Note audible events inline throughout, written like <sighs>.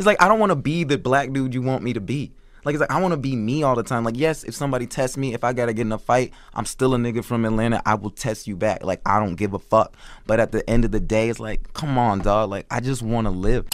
It's like I don't want to be the black dude you want me to be. Like it's like I want to be me all the time. Like yes, if somebody tests me, if I gotta get in a fight, I'm still a nigga from Atlanta. I will test you back. Like I don't give a fuck. But at the end of the day, it's like, come on, dog. Like I just want to live.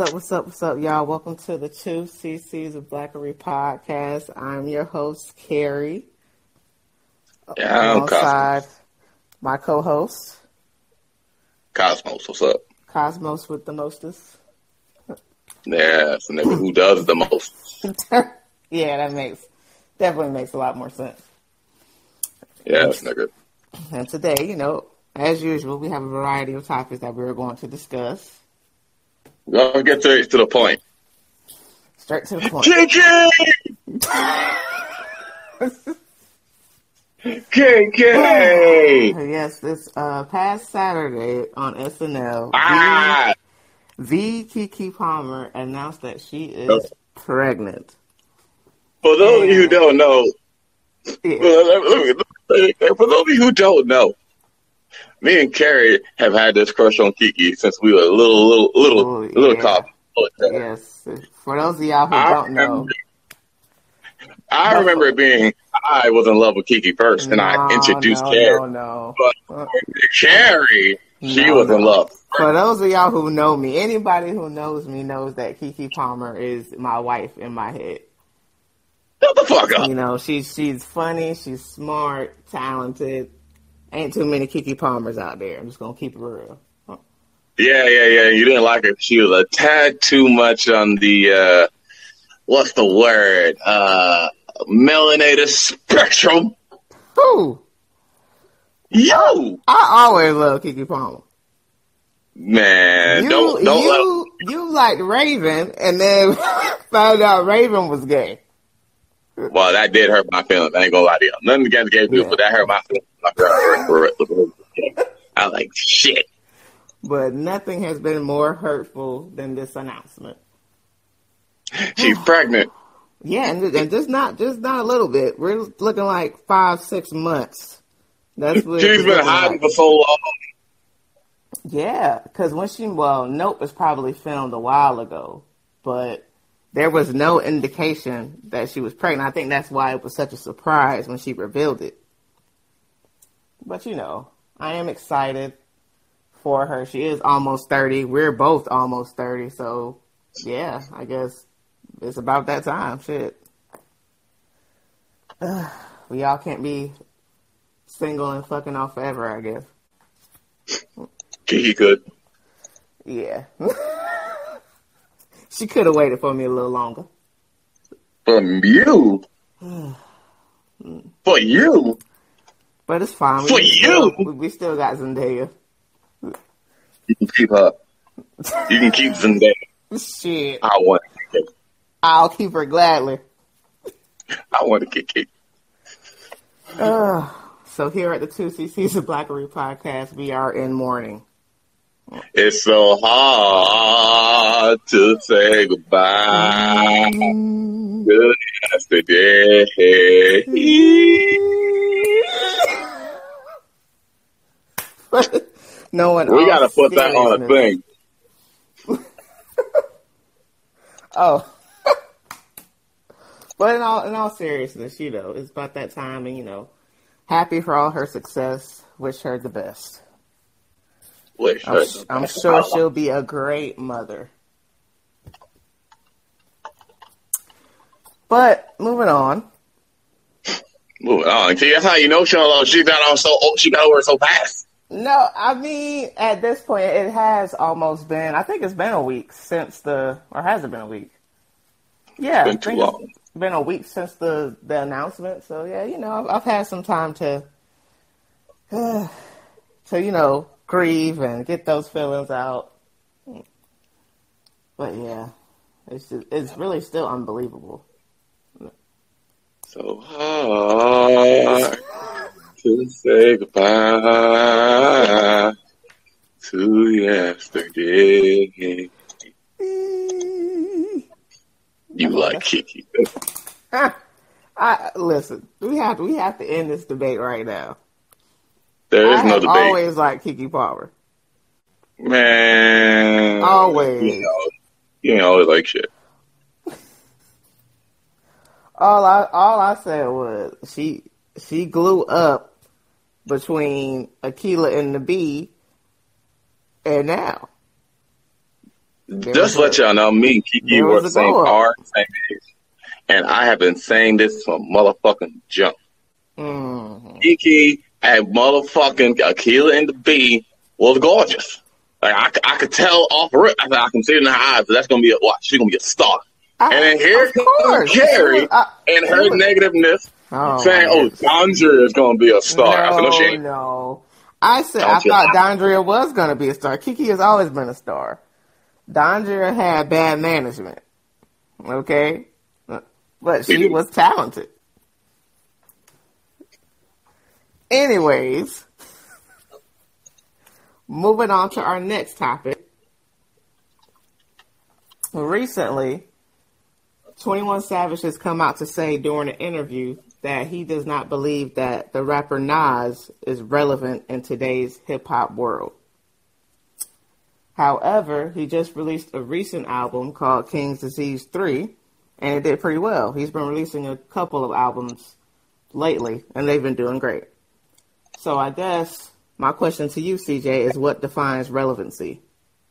Up, what's up, what's up, y'all? Welcome to the two CCs of Blackery podcast. I'm your host, Carrie. Yeah, I'm alongside my co host, Cosmos. What's up? Cosmos with the mostest. Yeah, a nigga who does the most. <laughs> yeah, that makes definitely makes a lot more sense. Yeah, nigga. And today, you know, as usual, we have a variety of topics that we're going to discuss. Gonna get straight to the point. Straight to the point. KK! KK! Yes, this uh, past Saturday on SNL, Ah! the Keke Palmer announced that she is pregnant. For those of you who don't know, Yeah. for those of you who don't know, me and Carrie have had this crush on Keke since we were a little, little, little, Oh, little yeah. cop. Yes, for those of y'all who I don't know, I remember it being I was in love with Keke first, and no, I introduced no, Carrie. no, no. But Carrie, she was in love. For those of y'all who know me, anybody who knows me knows that Keke Palmer is my wife in my head. Shut the fuck up. You know, she's she's funny, she's smart, talented. Ain't too many Keke Palmers out there. I'm just gonna keep it real. Yeah, yeah, yeah. You didn't like her. She was a tad too much on the uh what's the word? Uh melanated spectrum. Who? Yo I always love Keke Palmer. man, you don't don't you you liked Raven, and then <laughs> found out Raven was gay. Well that did hurt my feelings. I ain't gonna lie to you. Nothing against gay people, Yeah. but that hurt my feelings. I was like shit. But nothing has been more hurtful than this announcement. She's <sighs> pregnant. Yeah, and, and just not just not a little bit. We're looking like five, six months. That's what She's been hiding like. for so long. Yeah, because when she well, Nope was probably filmed a while ago, but there was no indication that she was pregnant. I think that's why it was such a surprise when she revealed it. But you know, I am excited for her. She is almost thirty. We're both almost thirty, so yeah, I guess it's about that time. Shit. Ugh, <sighs> we all can't be single and fucking off forever, I guess. Keke could. Yeah. <laughs> she could have waited for me a little longer. From you. <sighs> For you. But it's fine. For still, you? we, we still got Zendaya. You can keep her. You can keep Zendaya. Shit. I want to I'll keep her gladly. I want to kick it. Ugh. So here at the 2CCs of Blackery podcast, we are in mourning. It's so hard to say goodbye. Good yesterday. <laughs> no one. We gotta put that on a thing. <laughs> Oh. <laughs> but in all in all seriousness, you know, it's about that time and you know, happy for all her success. Wish her the best. Wish I'm, her sh- the I'm sure she'll be a great mother. But moving on. Moving on. See, that's how you know she she got on so she got over so fast. No, I mean at this point it has almost been I think it's been a week since the or has it been a week? Yeah, Been I too think long. it's been a week since the the announcement. So yeah, you know, I've, I've had some time to uh, <sighs> to you know, grieve and get those feelings out. But yeah, it's just, it's really still unbelievable. So hard to say goodbye to yesterday. You like Keke. <laughs> I listen. We have we have to end this debate right now. There is I no debate. always like Keke Palmer. Man. Always. You know, you ain't always like shit. All I all I said was she she glue up between Akeelah and the Bee, and now. There Just let y'all know, me and Keke were the same car, same age. And I have been saying this from motherfucking jump. Mhm. Keke and motherfucking Akeelah and the Bee was gorgeous. Like I, I could tell off rip. I, I can see it in her eyes. that That's gonna be a watch. She's gonna be a star. I- And then here comes Carrie I- uh, and her was- negativeness, Oh, saying, "Oh. Dondria is gonna be a star." I said, "No, she ain't." no. I said I Don't you thought. Dondria was gonna be a star. Keke has always been a star. Dondria had bad management. Okay, but she was talented. Anyways, moving on to our next topic. Recently, 21 Savage has come out to say during an interview that he does not believe that the rapper Nas is relevant in today's hip hop world. However, he just released a recent album called King's Disease 3, and it did pretty well. He's been releasing a couple of albums lately, and they've been doing great. So I guess my question to you, CJ, is what defines relevancy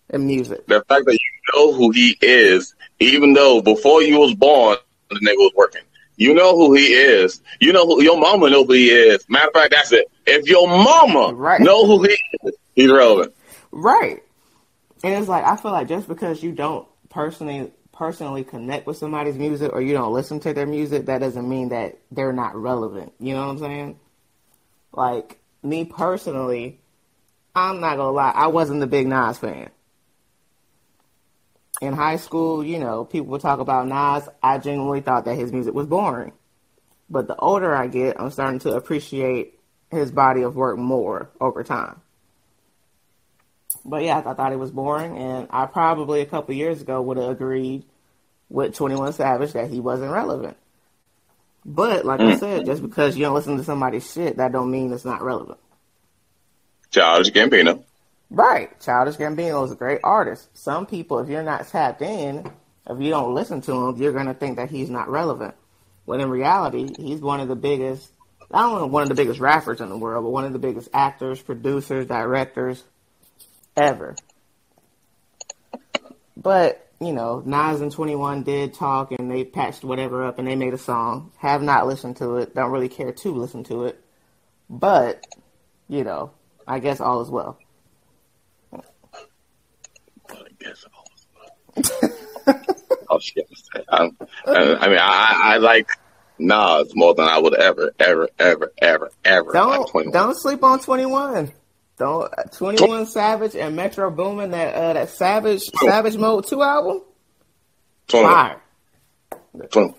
in music? The fact that you know who he is, even though before you was born, the nigga was working. You know who he is. You know who your mama know who he is. Matter of fact, that's it. If your mama Right. know who he is, he's relevant. Right. And it's like I feel like just because you don't personally personally connect with somebody's music or you don't listen to their music, that doesn't mean that they're not relevant. You know what I'm saying? Like me personally, I'm not gonna lie, I wasn't a big Nas fan. In high school, you know, people would talk about Nas. I genuinely thought that his music was boring. But the older I get, I'm starting to appreciate his body of work more over time. But yeah, I thought it was boring, and I probably a couple years ago would have agreed with Twenty One Savage that he wasn't relevant. But like I mm. said, just because you don't listen to somebody's shit, that don't mean it's not relevant. Childish Gambino. Right. Childish Gambino is a great artist. Some people, if you're not tapped in, if you don't listen to him, you're gonna think that he's not relevant. When in reality, he's one of the biggest. I don't know one of the biggest rappers in the world, but one of the biggest actors, producers, directors ever. But you know, Nas and Twenty One did talk, and they patched whatever up, and they made a song. Have not listened to it. Don't really care to listen to it. But you know, I guess all is well. I guess I <laughs> oh shit! I, I, I mean, I, I like Nas more than I would ever, ever, ever, ever, ever Don't like 21. don't sleep on Twenty One. Don't Twenty One Savage and Metro Boomin that uh, that Savage Savage Mode Two album. 21. Fire. 21.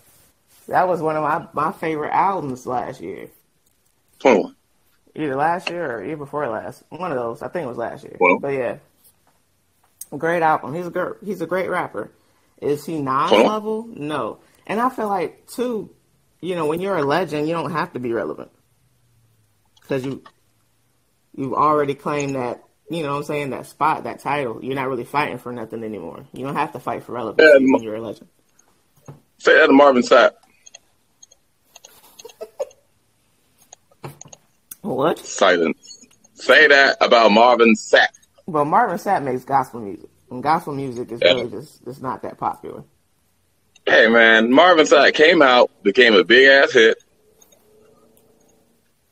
That was one of my my favorite albums last year. 21. Either last year or year before last. One of those. I think it was last year. Well. But yeah, great album. He's a great he's a great rapper. Is he Well. level? No. And I feel like too, you know, when you're a legend, you don't have to be relevant because you you've already claimed that. You know what I'm saying? That spot, that title. You're not really fighting for nothing anymore. You don't have to fight for relevancy Yeah, when you're a legend. Say that to Marvin Sapp. What? Silence. Say that about Marvin Sapp. But Marvin Sapp makes gospel music, and gospel music is Yeah. really just it's not that popular. Hey man, Marvin Sapp came out, became a big ass hit,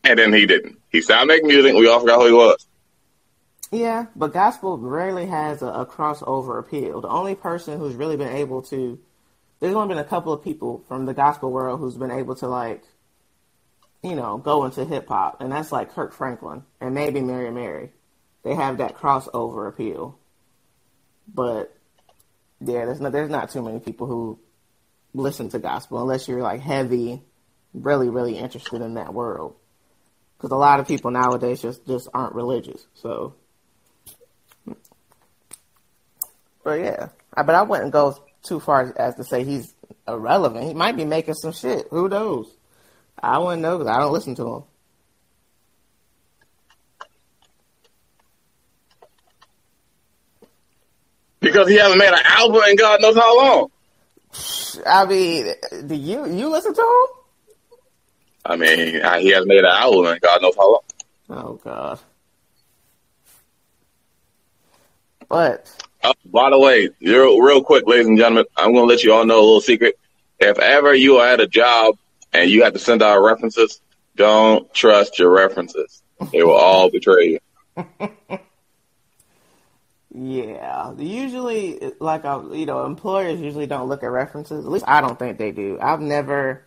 and then he didn't. He stopped making music. We all forgot who he was. Yeah, but gospel rarely has a, a crossover appeal. The only person who's really been able to, there's only been a couple of people from the gospel world who's been able to like, you know, go into hip hop, and that's like Kirk Franklin and maybe Mary Mary. They have that crossover appeal, but Yeah, there's no, there's not too many people who listen to gospel unless you're like heavy, really, really interested in that world. Because a lot of people nowadays just just aren't religious. So, but yeah, but I wouldn't go too far as to say he's irrelevant. He might be making some shit. Who knows? I wouldn't know because I don't listen to him. Because he hasn't made an album in God knows how long. I mean, do you you listen to him? I mean, he hasn't made an album in God knows how long. Oh God. But oh, by the way, real, real quick, ladies and gentlemen, I'm going to let you all know a little secret. If ever you are at a job and you have to send out references, don't trust your references. They will all betray you. <laughs> Yeah, usually, like a, uh, you know, employers usually don't look at references. At least I don't think they do. I've never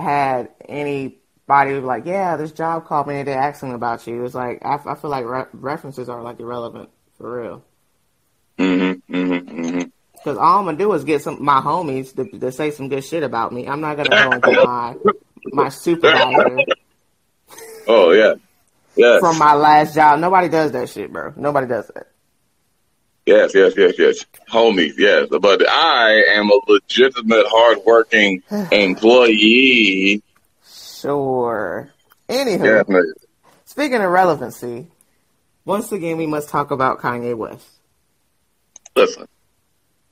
had anybody like, yeah, this job called me and they asking about you. It's like I, I feel like re- references are like irrelevant for real. Mm-hmm. Mm-hmm. Mm-hmm. Because all I'm gonna do is get some my homies to, to say some good shit about me. I'm not gonna go and get my my supervisor. Oh yeah, yeah. From my last job, nobody does that shit, bro. Nobody does that. Yes, yes, yes, yes. Homies, yes. But I am a legitimate, hardworking <sighs> employee. Sure. Anywho, yes, speaking of relevancy, once again, we must talk about Kanye West. Listen,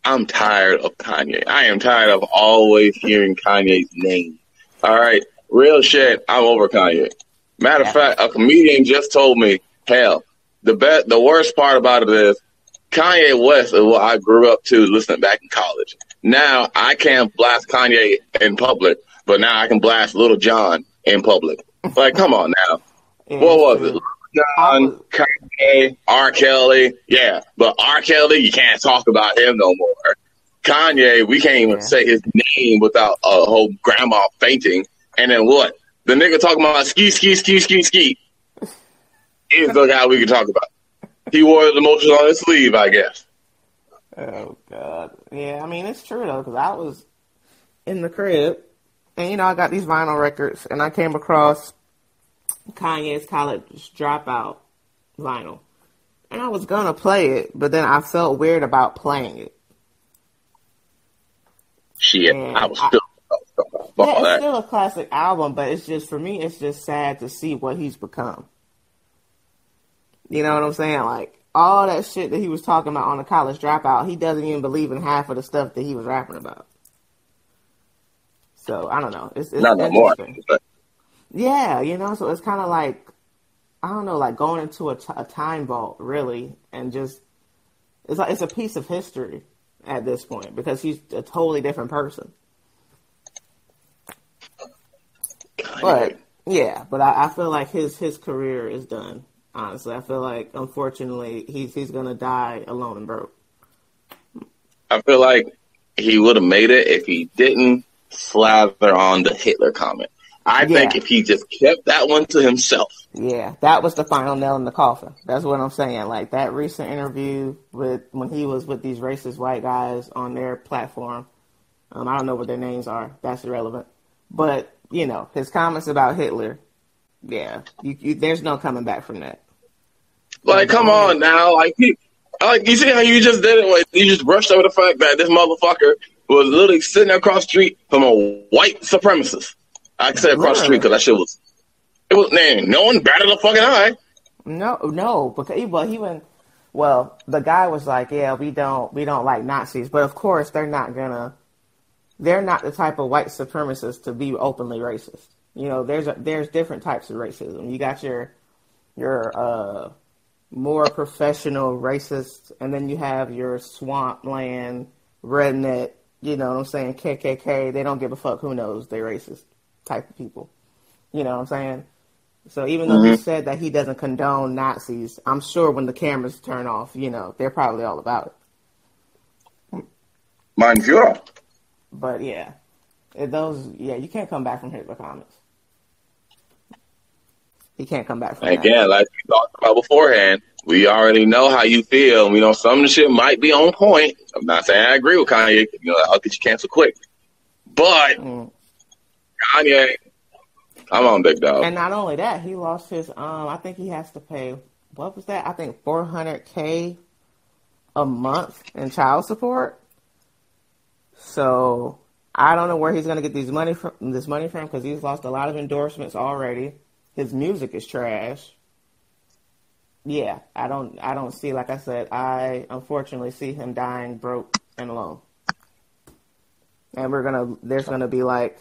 I'm tired of Kanye. I am tired of always hearing Kanye's name. All right, real shit. I'm over Kanye. Matter of fact, a comedian just told me, hell, the best, the worst part about it is Kanye West is what I grew up to listening back in college. Now I can't blast Kanye in public, but now I can blast Lil Jon in public. Like, come on now. Yeah, <laughs> what was true. it? John, Kanye, R. Kelly. Yeah, but R. Kelly, you can't talk about him no more. Kanye, we can't even yeah. say his name without a whole grandma fainting. And then what? The nigga talking about ski, ski, ski, ski, ski. <laughs> Is the guy we can talk about he wore the emotions on his sleeve, I guess. Oh God, yeah. I mean, it's true though, because I was in the crib, and you know, I got these vinyl records, and I came across Kanye's College Dropout vinyl, and I was gonna play it, but then I felt weird about playing it. Shit, and I was still. I, yeah, it's still a classic album, but it's just for me, it's just sad to see what he's become. You know what I'm saying? Like all that shit that he was talking about on the college dropout, he doesn't even believe in half of the stuff that he was rapping about. So I don't know. It's, it's not no more. Yeah, you know. So it's kind of like I don't know, like going into a, t- a time vault, really, and just it's like it's a piece of history at this point because he's a totally different person. But yeah, but I, I feel like his his career is done. Honestly, I feel like unfortunately he's he's gonna die alone and broke. I feel like he would have made it if he didn't slather on the Hitler comment. I yeah. think if he just kept that one to himself. Yeah, that was the final nail in the coffin. That's what I'm saying. Like that recent interview with when he was with these racist white guys on their platform. Um, I don't know what their names are. That's irrelevant. But you know his comments about Hitler. Yeah, you, you, there's no coming back from that. Like, come on now. Like, like you see how you just did it? Like, you just brushed over the fact that this motherfucker was literally sitting across the street from a white supremacist. I said across the street because that shit was, it was, man, no one batted a fucking eye. No, no, because he, well, he went, well, the guy was like, yeah, we don't, we don't like Nazis, but of course they're not gonna, they're not the type of white supremacists to be openly racist. You know, there's a, there's different types of racism. You got your, your, uh, more professional racist, and then you have your swampland redneck. You know what I'm saying? KKK. They don't give a fuck. Who knows? They racist type of people. You know what I'm saying? So even though mm-hmm. he said that he doesn't condone Nazis, I'm sure when the cameras turn off, you know, they're probably all about it. Mind you. But yeah, those yeah, you can't come back from Hitler comments. He can't come back from Again, that. like we talked about beforehand, we already know how you feel. We know some of the shit might be on point. I'm not saying I agree with Kanye. You know, I'll get you canceled quick. But Mm. Kanye, I'm on big dog. And not only that, he lost his. Um, I think he has to pay. What was that? I think 400k a month in child support. So I don't know where he's gonna get these money from. This money from because he's lost a lot of endorsements already. His music is trash. Yeah, I don't. I don't see. Like I said, I unfortunately see him dying broke and alone. And we're gonna. There's gonna be like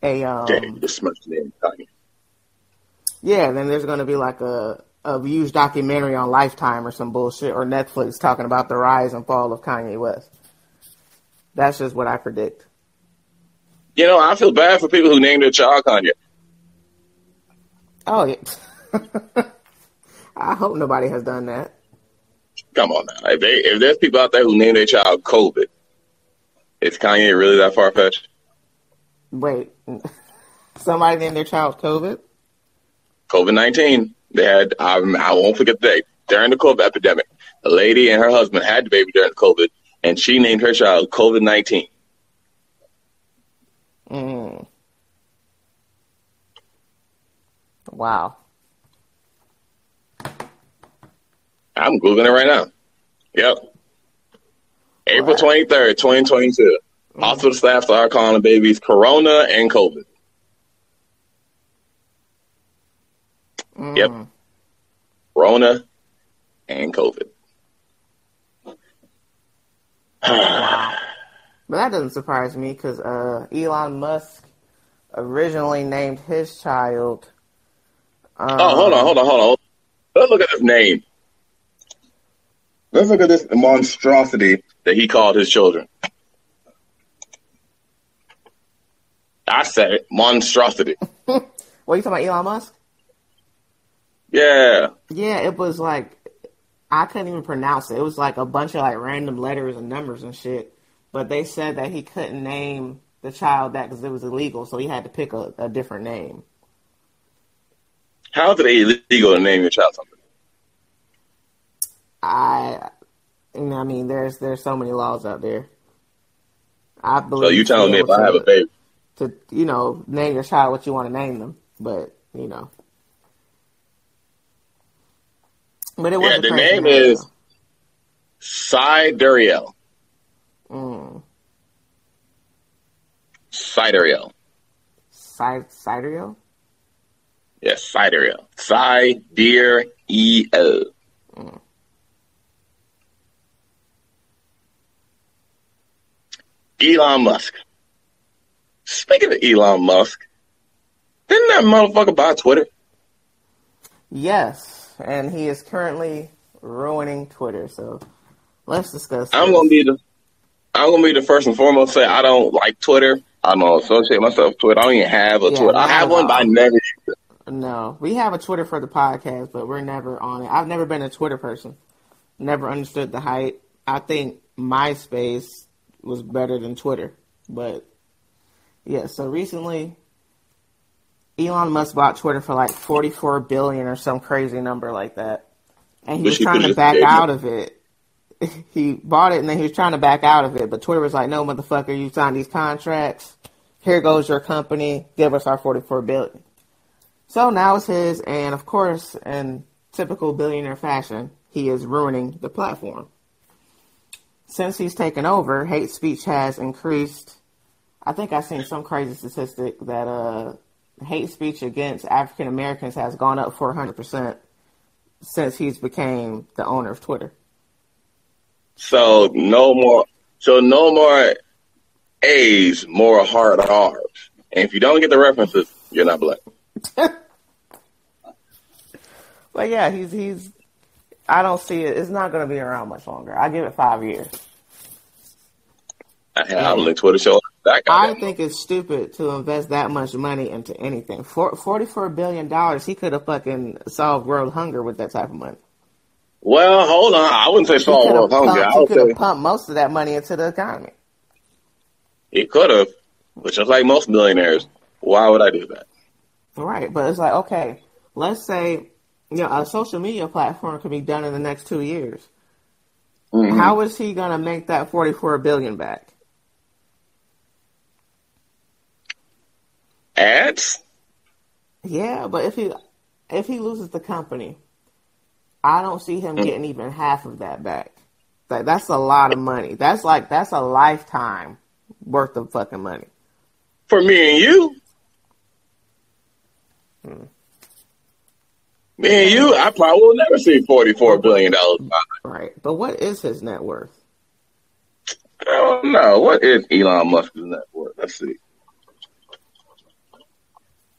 a um. Damn, the name Kanye. Yeah, then there's gonna be like a a huge documentary on Lifetime or some bullshit or Netflix talking about the rise and fall of Kanye West. That's just what I predict. You know, I feel bad for people who named their child Kanye. Oh yeah. <laughs> I hope nobody has done that. Come on now. If, they, if there's people out there who name their child COVID, is Kanye really that far fetched? Wait, <laughs> somebody named their child COVID? COVID 19. They had, um, I won't forget the day, during the COVID epidemic, a lady and her husband had the baby during COVID, and she named her child COVID 19. Mm. Wow. I'm Googling it right now. Yep. April 23rd, 2022. Hospital staff started calling the babies Corona and COVID. Yep. Mm. Corona and COVID. <sighs> But that doesn't surprise me because uh, Elon Musk originally named his child. Um, Oh, hold on, hold on, hold on. Let's look at his name. Let's look at this monstrosity that he called his children. I said it, monstrosity. <laughs> What are you talking about, Elon Musk? Yeah. Yeah, it was like I couldn't even pronounce it. It was like a bunch of like random letters and numbers and shit. But they said that he couldn't name the child that because it was illegal, so he had to pick a, a different name. How is it illegal to name your child something? I, I mean, there's there's so many laws out there. I believe. So you telling me if I have a baby, to you know name your child what you want to name them, but you know. But it was yeah, the name is. Cy Duriel. mm. Cy Duriel. Sidereal? Yes, Cy Duriel. Cy Dear E L. Mm. Elon Musk. Speaking of Elon Musk, didn't that motherfucker buy Twitter? Yes, and he is currently ruining Twitter. So let's discuss. I'm this. gonna be the I'm gonna be the first and foremost say I don't like Twitter. I don't associate myself with Twitter. I don't even have a Yeah, Twitter. I have one, but I never. No, we have a Twitter for the podcast, but we're never on it. I've never been a Twitter person. Never understood the hype. I think MySpace was better than Twitter, but yeah. So recently, Elon Musk bought Twitter for like forty-four billion or some crazy number like that, and he was trying to back out of it. <laughs> He bought it and then he was trying to back out of it, but Twitter was like, "No, motherfucker, you signed these contracts. Here goes your company. Give us our forty-four billion. So now it's his, and of course, in typical billionaire fashion, he is ruining the platform. Since he's taken over, hate speech has increased. I think I've seen some crazy statistic that uh, hate speech against African Americans has gone up 400% since he's became the owner of Twitter. So no more. So no more A's, more hard R's. And if you don't get the references, you're not black. <laughs> But yeah, he's he's. I don't see it. It's not going to be around much longer. I give it five years. I, I don't let Twitter show guy. I think it's stupid to invest that much money into anything. For forty-four billion dollars, he could have fucking solved world hunger with that type of money. Well, hold on. I wouldn't say solve world hunger. I pumped, he would could have pumped most of that money into the economy. he could have, but just like most millionaires, why would I do that? Right, but it's like okay, let's say you know, a social media platform could be done in the next two years. Mm-hmm. How is he gonna make that forty four billion back? Ads? Yeah, but if he if he loses the company, I don't see him mm. getting even half of that back. Like that's a lot of money. That's like that's a lifetime worth of fucking money. For me and you. Hmm. Me and you, I probably will never see forty-four billion dollars. Right, but what is his net worth? I don't know. What is Elon Musk's net worth? Let's see.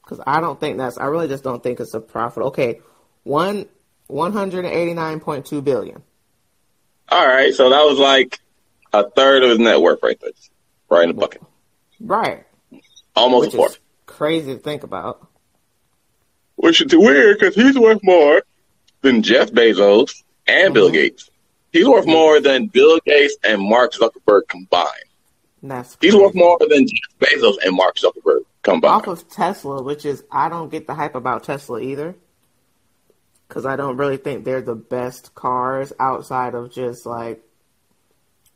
Because I don't think that's. I really just don't think it's a profit. Okay, one one hundred eighty-nine point two billion. All right, so that was like a third of his net worth, right there, right in the bucket. Right. Almost Which a fourth. Crazy to think about. Which is weird because he's worth more than Jeff Bezos and mm-hmm. Bill Gates. He's worth more than Bill Gates and Mark Zuckerberg combined. That's he's worth more than Jeff Bezos and Mark Zuckerberg combined. Off of Tesla, which is I don't get the hype about Tesla either, because I don't really think they're the best cars outside of just like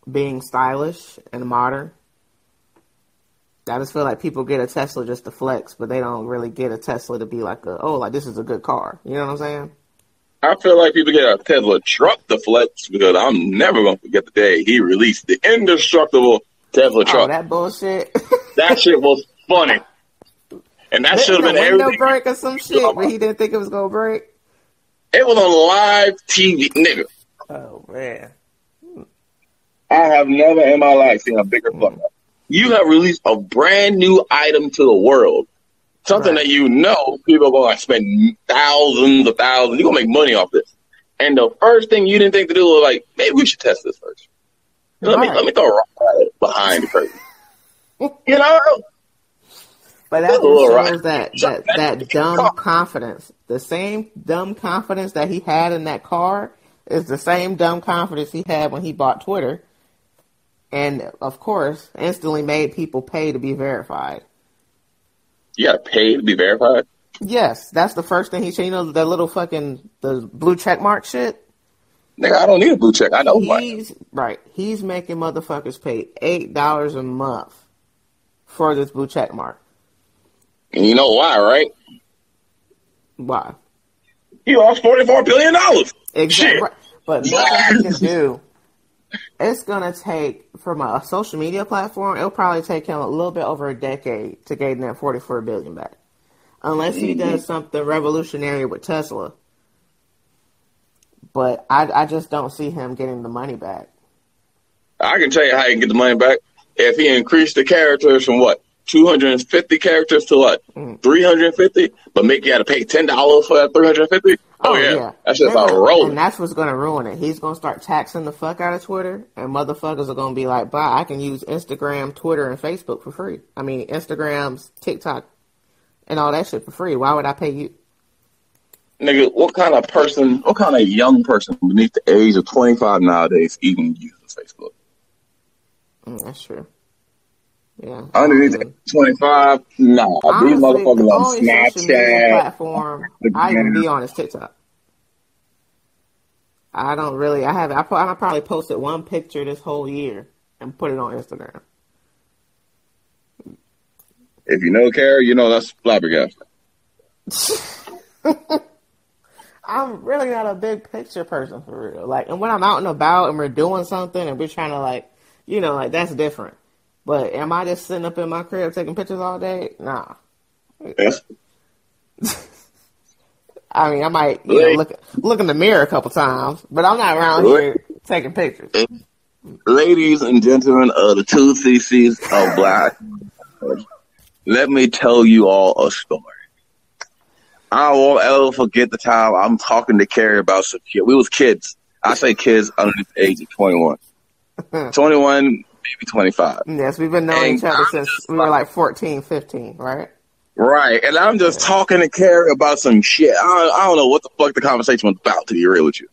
being stylish and modern. I just feel like people get a Tesla just to flex, but they don't really get a Tesla to be like a oh like this is a good car. You know what I'm saying? I feel like people get a Tesla truck to flex because I'm never gonna forget the day he released the indestructible Tesla oh, truck. Oh, that bullshit. <laughs> that shit was funny, and that should have been window break or some shit, but he didn't think it was gonna break. It was on live TV, nigga. Oh man. I have never in my life seen a bigger fuck up you have released a brand new item to the world. Something right. that you know people are going to spend thousands of thousands. You're going to make money off this. And the first thing you didn't think to do was like, maybe we should test this first. Let right. me let me throw a rock behind the curtain. <laughs> you know? But that shows that that, that dumb confidence. The same dumb confidence that he had in that car is the same dumb confidence he had when he bought Twitter and of course, instantly made people pay to be verified. You gotta pay to be verified. Yes, that's the first thing he said. You know that little fucking the blue check mark shit. Nigga, I don't need a blue check. I know he's right. He's making motherfuckers pay eight dollars a month for this blue check mark. And you know why, right? Why? He lost forty four billion dollars. Exactly. Shit. But nothing he can <laughs> do it's gonna take from a social media platform. It'll probably take him a little bit over a decade to gain that forty-four billion back, unless he mm-hmm. does something revolutionary with Tesla. But I, I just don't see him getting the money back. I can tell you how he can get the money back if he increased the characters from what 250 characters to what? Mm. 350? But make you had to pay $10 for that 350? Oh, oh yeah. yeah. That's just yeah. a roll. And that's what's going to ruin it. He's going to start taxing the fuck out of Twitter, and motherfuckers are going to be like, "Bye, I can use Instagram, Twitter, and Facebook for free. I mean, Instagrams, TikTok, and all that shit for free. Why would I pay you? Nigga, what kind of person, what kind of young person beneath the age of 25 nowadays even uses Facebook? Mm, that's true. Yeah. Underneath um, 25, no. Honestly, These motherfuckers on Snapchat. Platform I even be on is TikTok. I don't really. I have. I, I probably posted one picture this whole year and put it on Instagram. If you know Kara, you know that's flabbergasted. <laughs> I'm really not a big picture person for real. Like, and when I'm out and about and we're doing something and we're trying to like, you know, like that's different. But am I just sitting up in my crib taking pictures all day? Nah. Yes. <laughs> I mean, I might you know, look look in the mirror a couple times, but I'm not around here taking pictures. Ladies and gentlemen of the two CCs of Black, let me tell you all a story. I won't ever forget the time I'm talking to Carrie about some shit. We was kids. I say kids under the age of 21. <laughs> 21, maybe 25. Yes, we've been knowing and each other I'm since we were like 14, 15, right? Right. And I'm just yeah. talking to Carrie about some shit. I don't, I don't know what the fuck the conversation was about, to be real with you.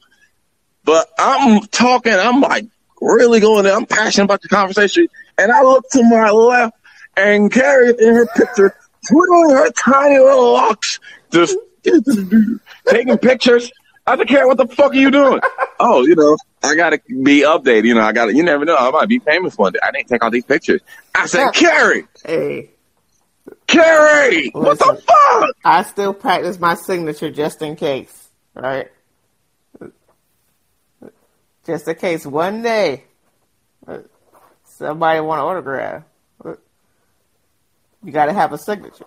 But I'm talking, I'm like really going there. I'm passionate about the conversation. And I look to my left and Carrie in her picture, twiddling her tiny little locks, just <laughs> taking pictures. I don't care what the fuck are you doing. <laughs> Oh, you know, I gotta be updated. You know, I gotta. You never know. I might be famous one day. I didn't take all these pictures. I said, Carrie, Hey, Carrie, what the fuck? I still practice my signature just in case, right? Just in case one day uh, somebody want an autograph, you got to have a signature.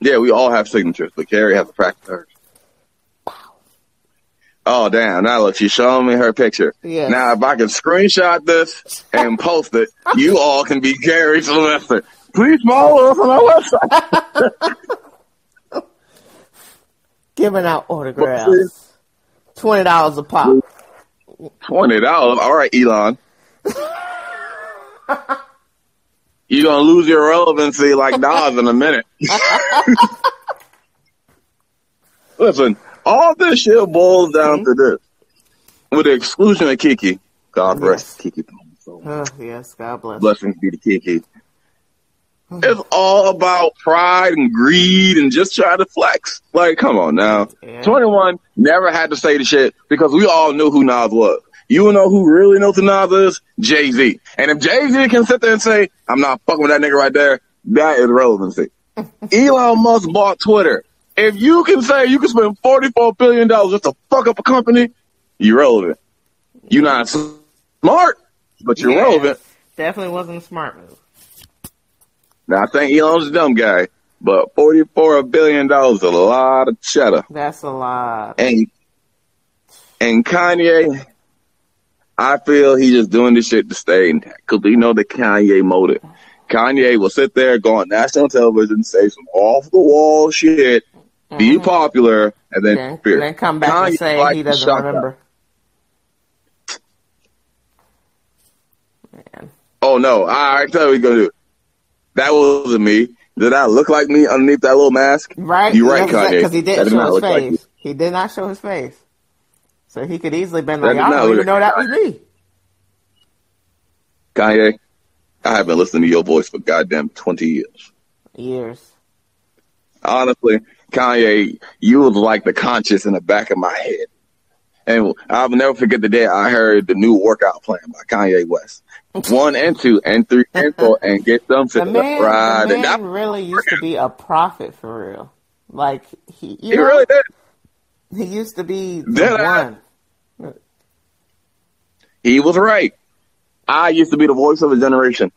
Yeah, we all have signatures, but Carrie has to practice hers. Oh damn! Now look, she's showing me her picture. Yeah. Now, if I can screenshot this and post it, <laughs> you all can be Gary Sylvester. Please follow us on our website. <laughs> Giving out autographs, twenty dollars a pop. Twenty dollars. All right, Elon. <laughs> You're gonna lose your relevancy like Nas in a minute. Listen, all this shit boils down mm-hmm. to this. With the exclusion of Keke, God rest Keke. Oh, yes, God bless. blessings be to Keke. Hmm. It's all about pride and greed and just trying to flex. Like, come on now. Yeah. 21 never had to say the shit because we all knew who Nas was. You know who really knows who Nas is? Jay Z. And if Jay Z can sit there and say, I'm not fucking with that nigga right there, that is relevancy. <laughs> Elon Musk bought Twitter. If you can say you can spend $44 billion just to fuck up a company, you're relevant. You're not smart, but you're Yeah. relevant. Definitely wasn't a smart move. Now I think Elon's a dumb guy, but forty-four billion dollars is a lot of cheddar. That's a lot. And and Kanye, I feel he's just doing this shit to stay intact because we know the Kanye motive. Kanye will sit there, go on national television, say some off the wall shit, be mm-hmm. popular, and then disappear. then come back and say like he doesn't remember. Oh no, I, I tell you what he's gonna do. That wasn't me. Did I look like me underneath that little mask? Right? You're right, Kanye. Because he didn't did show his look like face. he did not show his face. So he could easily been like, I don't even know that was me. Kanye, I haven't listened to your voice for goddamn twenty years. Years. honestly, Kanye, you was like the conscious in the back of my head. And I'll never forget the day I heard the new workout plan by Kanye West. One and two and three and four and <laughs> get them to The the, man, ride. the And man that, really used to be a prophet for real. Like he, you he know, really did. he used to be the I? one. He was right. I used to be the voice of a generation.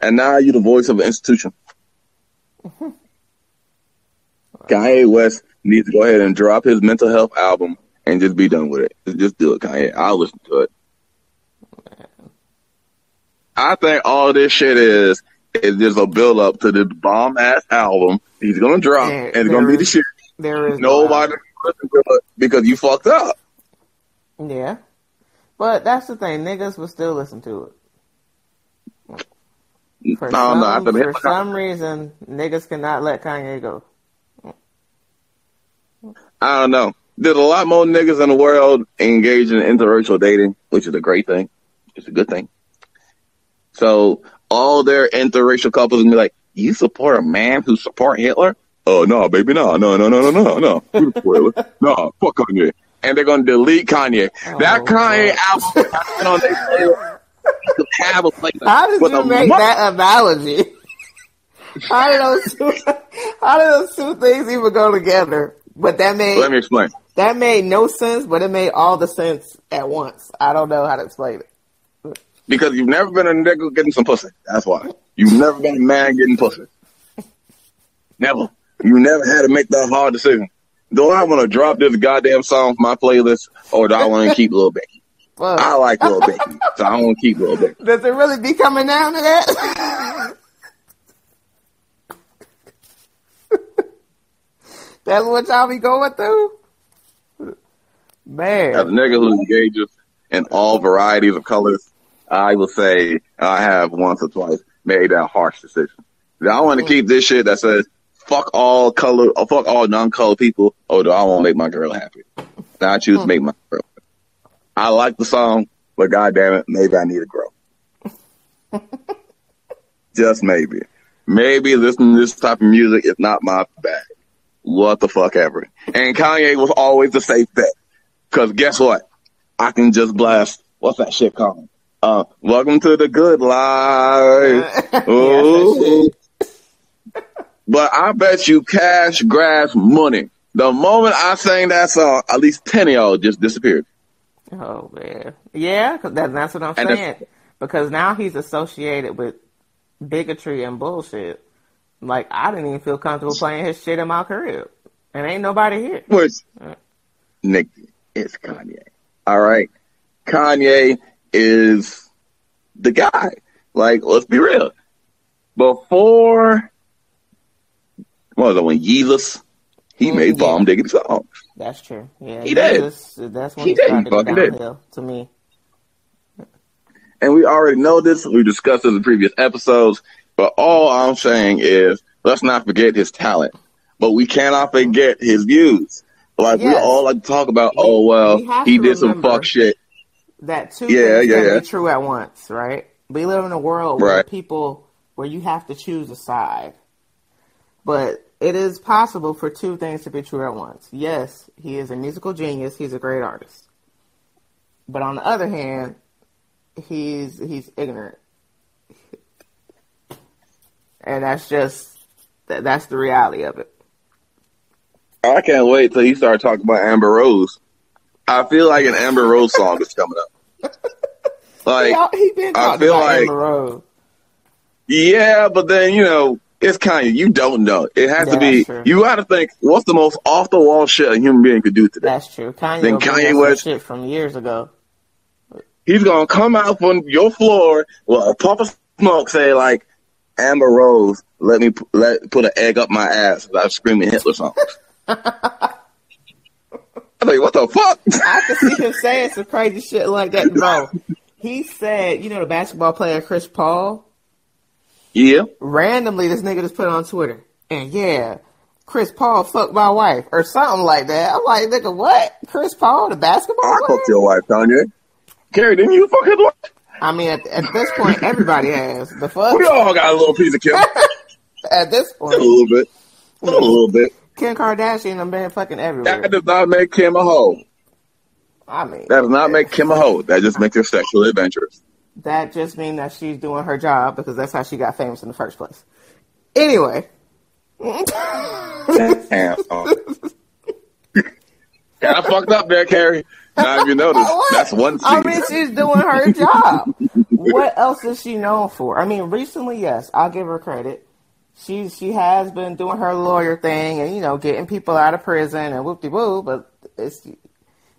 And now you're the voice of an institution. <laughs> Kanye West needs to go ahead and drop his mental health album and just be done with it. Just do it, Kanye. I'll listen to it. I think all this shit is is just a build up to the bomb ass album he's gonna drop There- and it's gonna be the shit. There is no Nobody listen to it because you fucked up. Yeah. But that's the thing, niggas will still listen to it. For, don't some, the for some reason, niggas cannot let Kanye go. I don't know. There's a lot more niggas in the world engaged in interracial dating, which is a great thing. It's a good thing. So all their interracial couples will be like, "You support a man who support Hitler?" Oh no, baby, no, no, no, no, no, no, no. We support Hitler. <laughs> No, fuck Kanye. And they're gonna delete Kanye. that Oh, Kanye God. album on their playlist. You could have a playlist How did you make mo- that analogy? <laughs> How did those two, <laughs> how did those two things even go together? But that made Let me explain. that made no sense, but it made all the sense at once. I don't know how to explain it. Because you've never been a nigga getting some pussy. That's why. You've never been a man getting pussy. Never. You never had to make that hard decision. Do I want to drop this goddamn song from my playlist or do I want to <laughs> keep Lil Becky? I like Lil <laughs> Becky, so I want to keep Lil Becky. Does it really be coming down to that? <laughs> That's what y'all be going through? Man. As a nigga who engages in all varieties of colors, I will say I have once or twice made that harsh decision. Do I want to keep this shit that says fuck all color or fuck all non-color people, oh, or do I want to make my girl happy? Now I choose to make my girl. happy. I like the song, but goddamn it, maybe I need to grow. <laughs> Just maybe. Maybe listening to this type of music is not my bag. What the fuck ever. And Kanye was always the safe bet. Cause guess what? I can just blast, what's that shit called? Uh, welcome to the good life. <laughs> Ooh. <laughs> but I bet you cash, grass, money. The moment I sang that song, at least 10 of y'all just disappeared. Oh man, yeah, 'cause that, that's what I'm And saying. Because now he's associated with bigotry and bullshit. Like I didn't even feel comfortable playing his shit in my crib, and ain't nobody here. Which, Nick, it's Kanye. All right. Kanye is the guy. Like, let's be real. Before, what was Yeezus, he Mm, made yeah. bomb diggity songs. That's true. Yeah, He did. That's, when He he, did. He started go fucking did. to me. And we already know this. We discussed this in previous episodes. But all I'm saying is, let's not forget his talent. But we cannot forget his views. Like, we all like to talk about, oh, well, we he did some fuck shit. That two Yeah, things yeah, yeah. be true at once, right? We live in a world where people where you have to choose a side. But it is possible for two things to be true at once. Yes, he is a musical genius, he's a great artist. But on the other hand, he's he's ignorant. And that's just that, that's the reality of it. Oh, I can't wait till you start talking about Amber Rose. I feel like an Amber Rose song is coming up. <laughs> Like, he, he I feel like- Amber Rose. yeah, but then you know, it's kind of you don't know. It has Yeah, to be. You got to think, what's the most off the wall shit a human being could do today? That's true. Kanye, Then Kanye West- shit from years ago. He's gonna come out from your floor, well, Papa Smoke say like, Amber Rose, let me let put an egg up my ass as I'm screaming Hitler songs. <laughs> I'm like, what the fuck? I could see him saying some crazy shit like that, bro. <laughs> He said, you know, the basketball player Chris Paul. yeah, Randomly, this nigga just put it on Twitter, and yeah, Chris Paul fucked my wife or something like that. I'm like, nigga, what? Chris Paul, the basketball oh, I player? fucked your wife, Kanye. Carrie, didn't you fuck his wife? I mean, at, at this point, everybody has the fuck. We all got a little piece of Kim. <laughs> At this point, a little bit. A little bit. Kim Kardashian and been fucking everywhere. That does not make Kim a hoe. I mean, That does not make Kim a hoe. That just makes her sexually adventurous. that just means that she's doing her job because that's how she got famous in the first place. Anyway, Damn. Oh. Kind of fucked up there, Carrie. Now, if you notice, that's one oh, I mean, she's doing her job. <laughs> what else is she known for? I mean, recently, yes, I'll give her credit. She she has been doing her lawyer thing and you know getting people out of prison and whoop de woo. But it's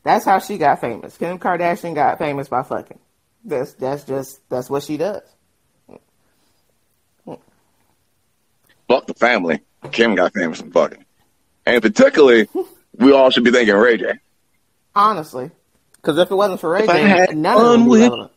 that's how she got famous. Kim Kardashian got famous by fucking. That's that's just that's what she does. Fuck the family. Kim got famous from fucking. And particularly, we all should be thanking Ray J. Honestly, because if it wasn't for Ray If I J, had none of them would be relevant.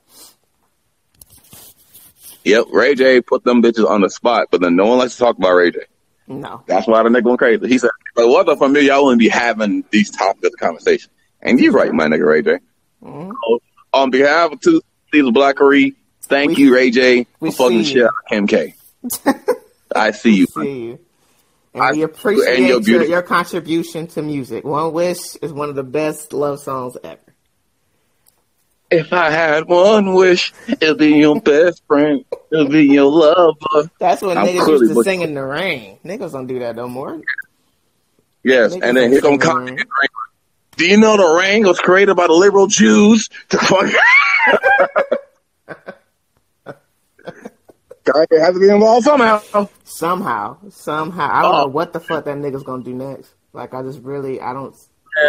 Yep, Ray J put them bitches on the spot, but then no one likes to talk about Ray J. No, That's why the nigga went crazy. He said, "But what if I'm y'all wouldn't be having these topics of conversation?" And you're right, my nigga Ray J. Mhm. So, on behalf of 2CCs of Blackery, thank We- you, Ray J, we for fucking shit you. out of Kim K. <laughs> I see you. see you. And I- we appreciate you're your, your contribution to music. One Wish is one of the best love songs ever. If I had one wish, it'd be your best friend, it'd be your lover. That's what I'm niggas used to sing in the rain. Niggas don't do that no more. Yes, Niggas and then here come Kanye. Do you know the rain was created by the liberal Jews to fuck? <laughs> Kanye has to be involved somehow. Somehow, somehow, I don't Oh. know what the fuck that nigga's gonna do next. Like, I just really, I don't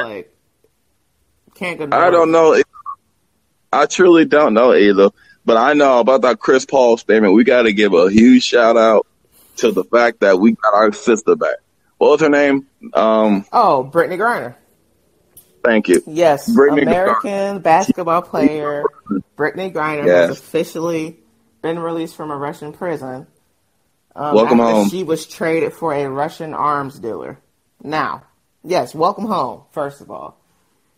like, can't go. I don't know. I truly don't know either. But I know about that Chris Paul statement. We got to give a huge shout out to the fact that we got our sister back. What was her name? Um, Oh, Brittney Griner. thank you. Yes, Brittney American basketball player Brittney Griner Yes. has officially been released from a Russian prison. Um, Welcome after home. She was traded for a Russian arms dealer. Now, yes, welcome home. First of all,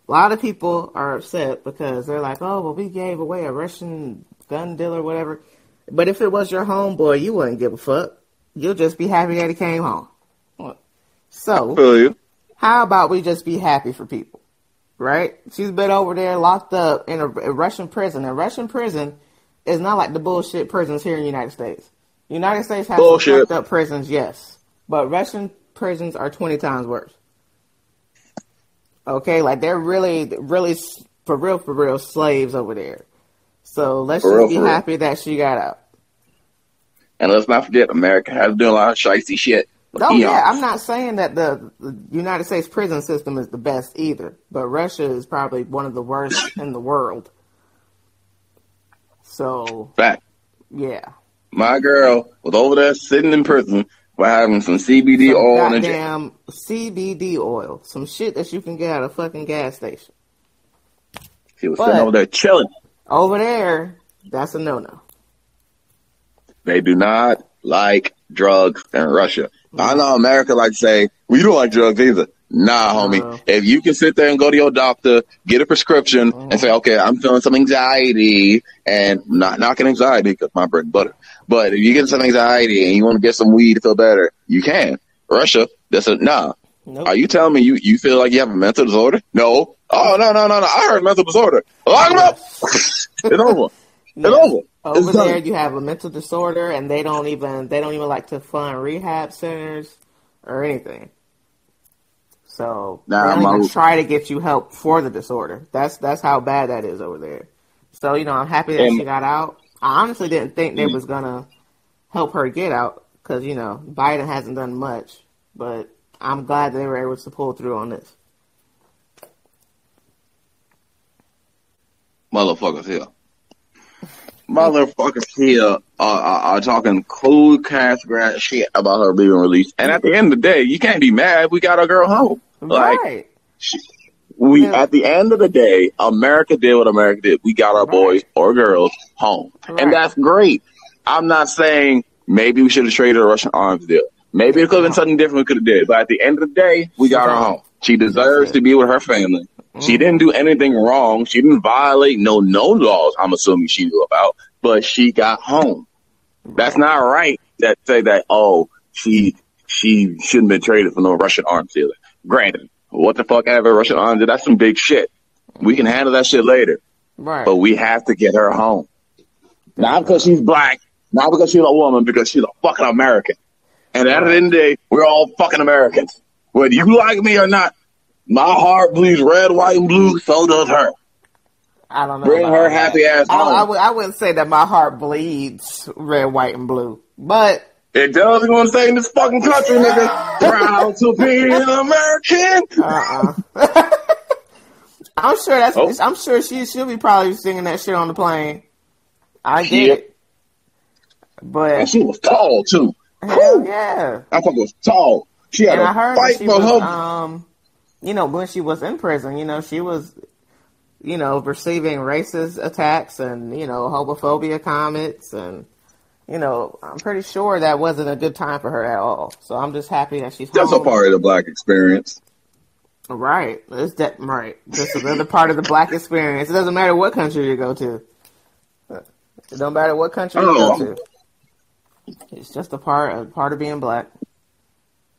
a lot of people are upset because they're like, "Oh, well, we gave away a Russian gun dealer, whatever." But if it was your homeboy, you wouldn't give a fuck. You'll just be happy that he came home. So, you. how about we just be happy for people, right? She's been over there locked up in a, a Russian prison. A Russian prison is not like the bullshit prisons here in the United States. The United States has Bullshit. fucked up prisons, yes, but Russian prisons are twenty times worse. Okay, like they're really, really for real, for real slaves over there. So let's For just real, be for real. happy that she got out. And let's not forget, America has doing a lot of shicey shit. Oh yeah. I'm not saying that the, the United States prison system is the best either, but Russia is probably one of the worst in the world. So Fact. yeah, My girl was over there sitting in prison for having some CBD Some oil goddamn CBD oil, some shit that you can get at a fucking gas station. She was But- sitting over there chilling. Over there, that's a no no. They do not like drugs in Russia. I know America like to say, we don't like drugs either. Nah, homie. If you can sit there and go to your doctor, get a prescription, and oh. say, okay, I'm feeling some anxiety, and not knocking anxiety because my bread and butter. But if you get some anxiety and you want to get some weed to feel better, you can. Russia, that's a nah. Nope. Are you telling me you, you feel like you have a mental disorder? No. Oh no no no no! I heard mental disorder. Lock him up. <laughs> it's over. It's over. Over It's done. there, you have a mental disorder, and they don't even they don't even like to fund rehab centers or anything. So Nah, they don't my- even try to get you help for the disorder. That's that's how bad that is over there. So you know, I'm happy that And- she got out. I honestly didn't think they mm-hmm. was gonna help her get out because you know Biden hasn't done much, but I'm glad they were able to pull through on this. motherfuckers here. Motherfuckers here are, are, are talking cold cash grab shit about her being released. And at the end of the day, you can't be mad. We got our girl home. Like, right. we, Yeah. at the end of the day, America did what America did. We got our Right. boys or girls home. Right. And that's great. I'm not saying maybe we should have traded a Russian arms deal. Maybe it could have been something different we could have did. But at the end of the day, we got her home. She deserves to be with her family. She mm. didn't do anything wrong. She didn't violate no no laws. I'm assuming she knew about, but she got home. That's not right. That say that oh she she shouldn't been traded for no Russian arms dealer. Granted, what the fuck ever Russian arms dealer? That's some big shit. We can handle that shit later, Right. but we have to get her home. Not because she's black, not because she's a woman, because she's a fucking American. And at the end of the day, we're all fucking Americans. Whether you like me or not, my heart bleeds red, white, and blue. So does her. I don't know. Bring her that. happy ass I, I, home. would, I wouldn't say that my heart bleeds red, white, and blue, but It does what to say in this fucking country, nigga. <laughs> Proud to be an American. uh-uh. <laughs> I'm sure that's. Oh. I'm sure she she'll be probably singing that shit on the plane. I get Yep. it, but And she was tall too. hell yeah. I thought was tall. She had And a I heard fight for was, her. um, you know, when she was in prison, you know, she was, you know, receiving racist attacks and you know homophobia comments, and you know, I'm pretty sure that wasn't a good time for her at all. So I'm just happy that she's That's a part of the black experience. Right. It's that right. Just another part of the black experience. It doesn't matter what country you go to. It don't matter what country you Oh. go to. It's just a part a part of being black.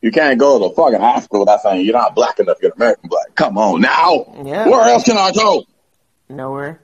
You can't go to the fucking hospital without saying you're not black enough. You're American black. Come on now. Yeah. Where else can I go? Nowhere.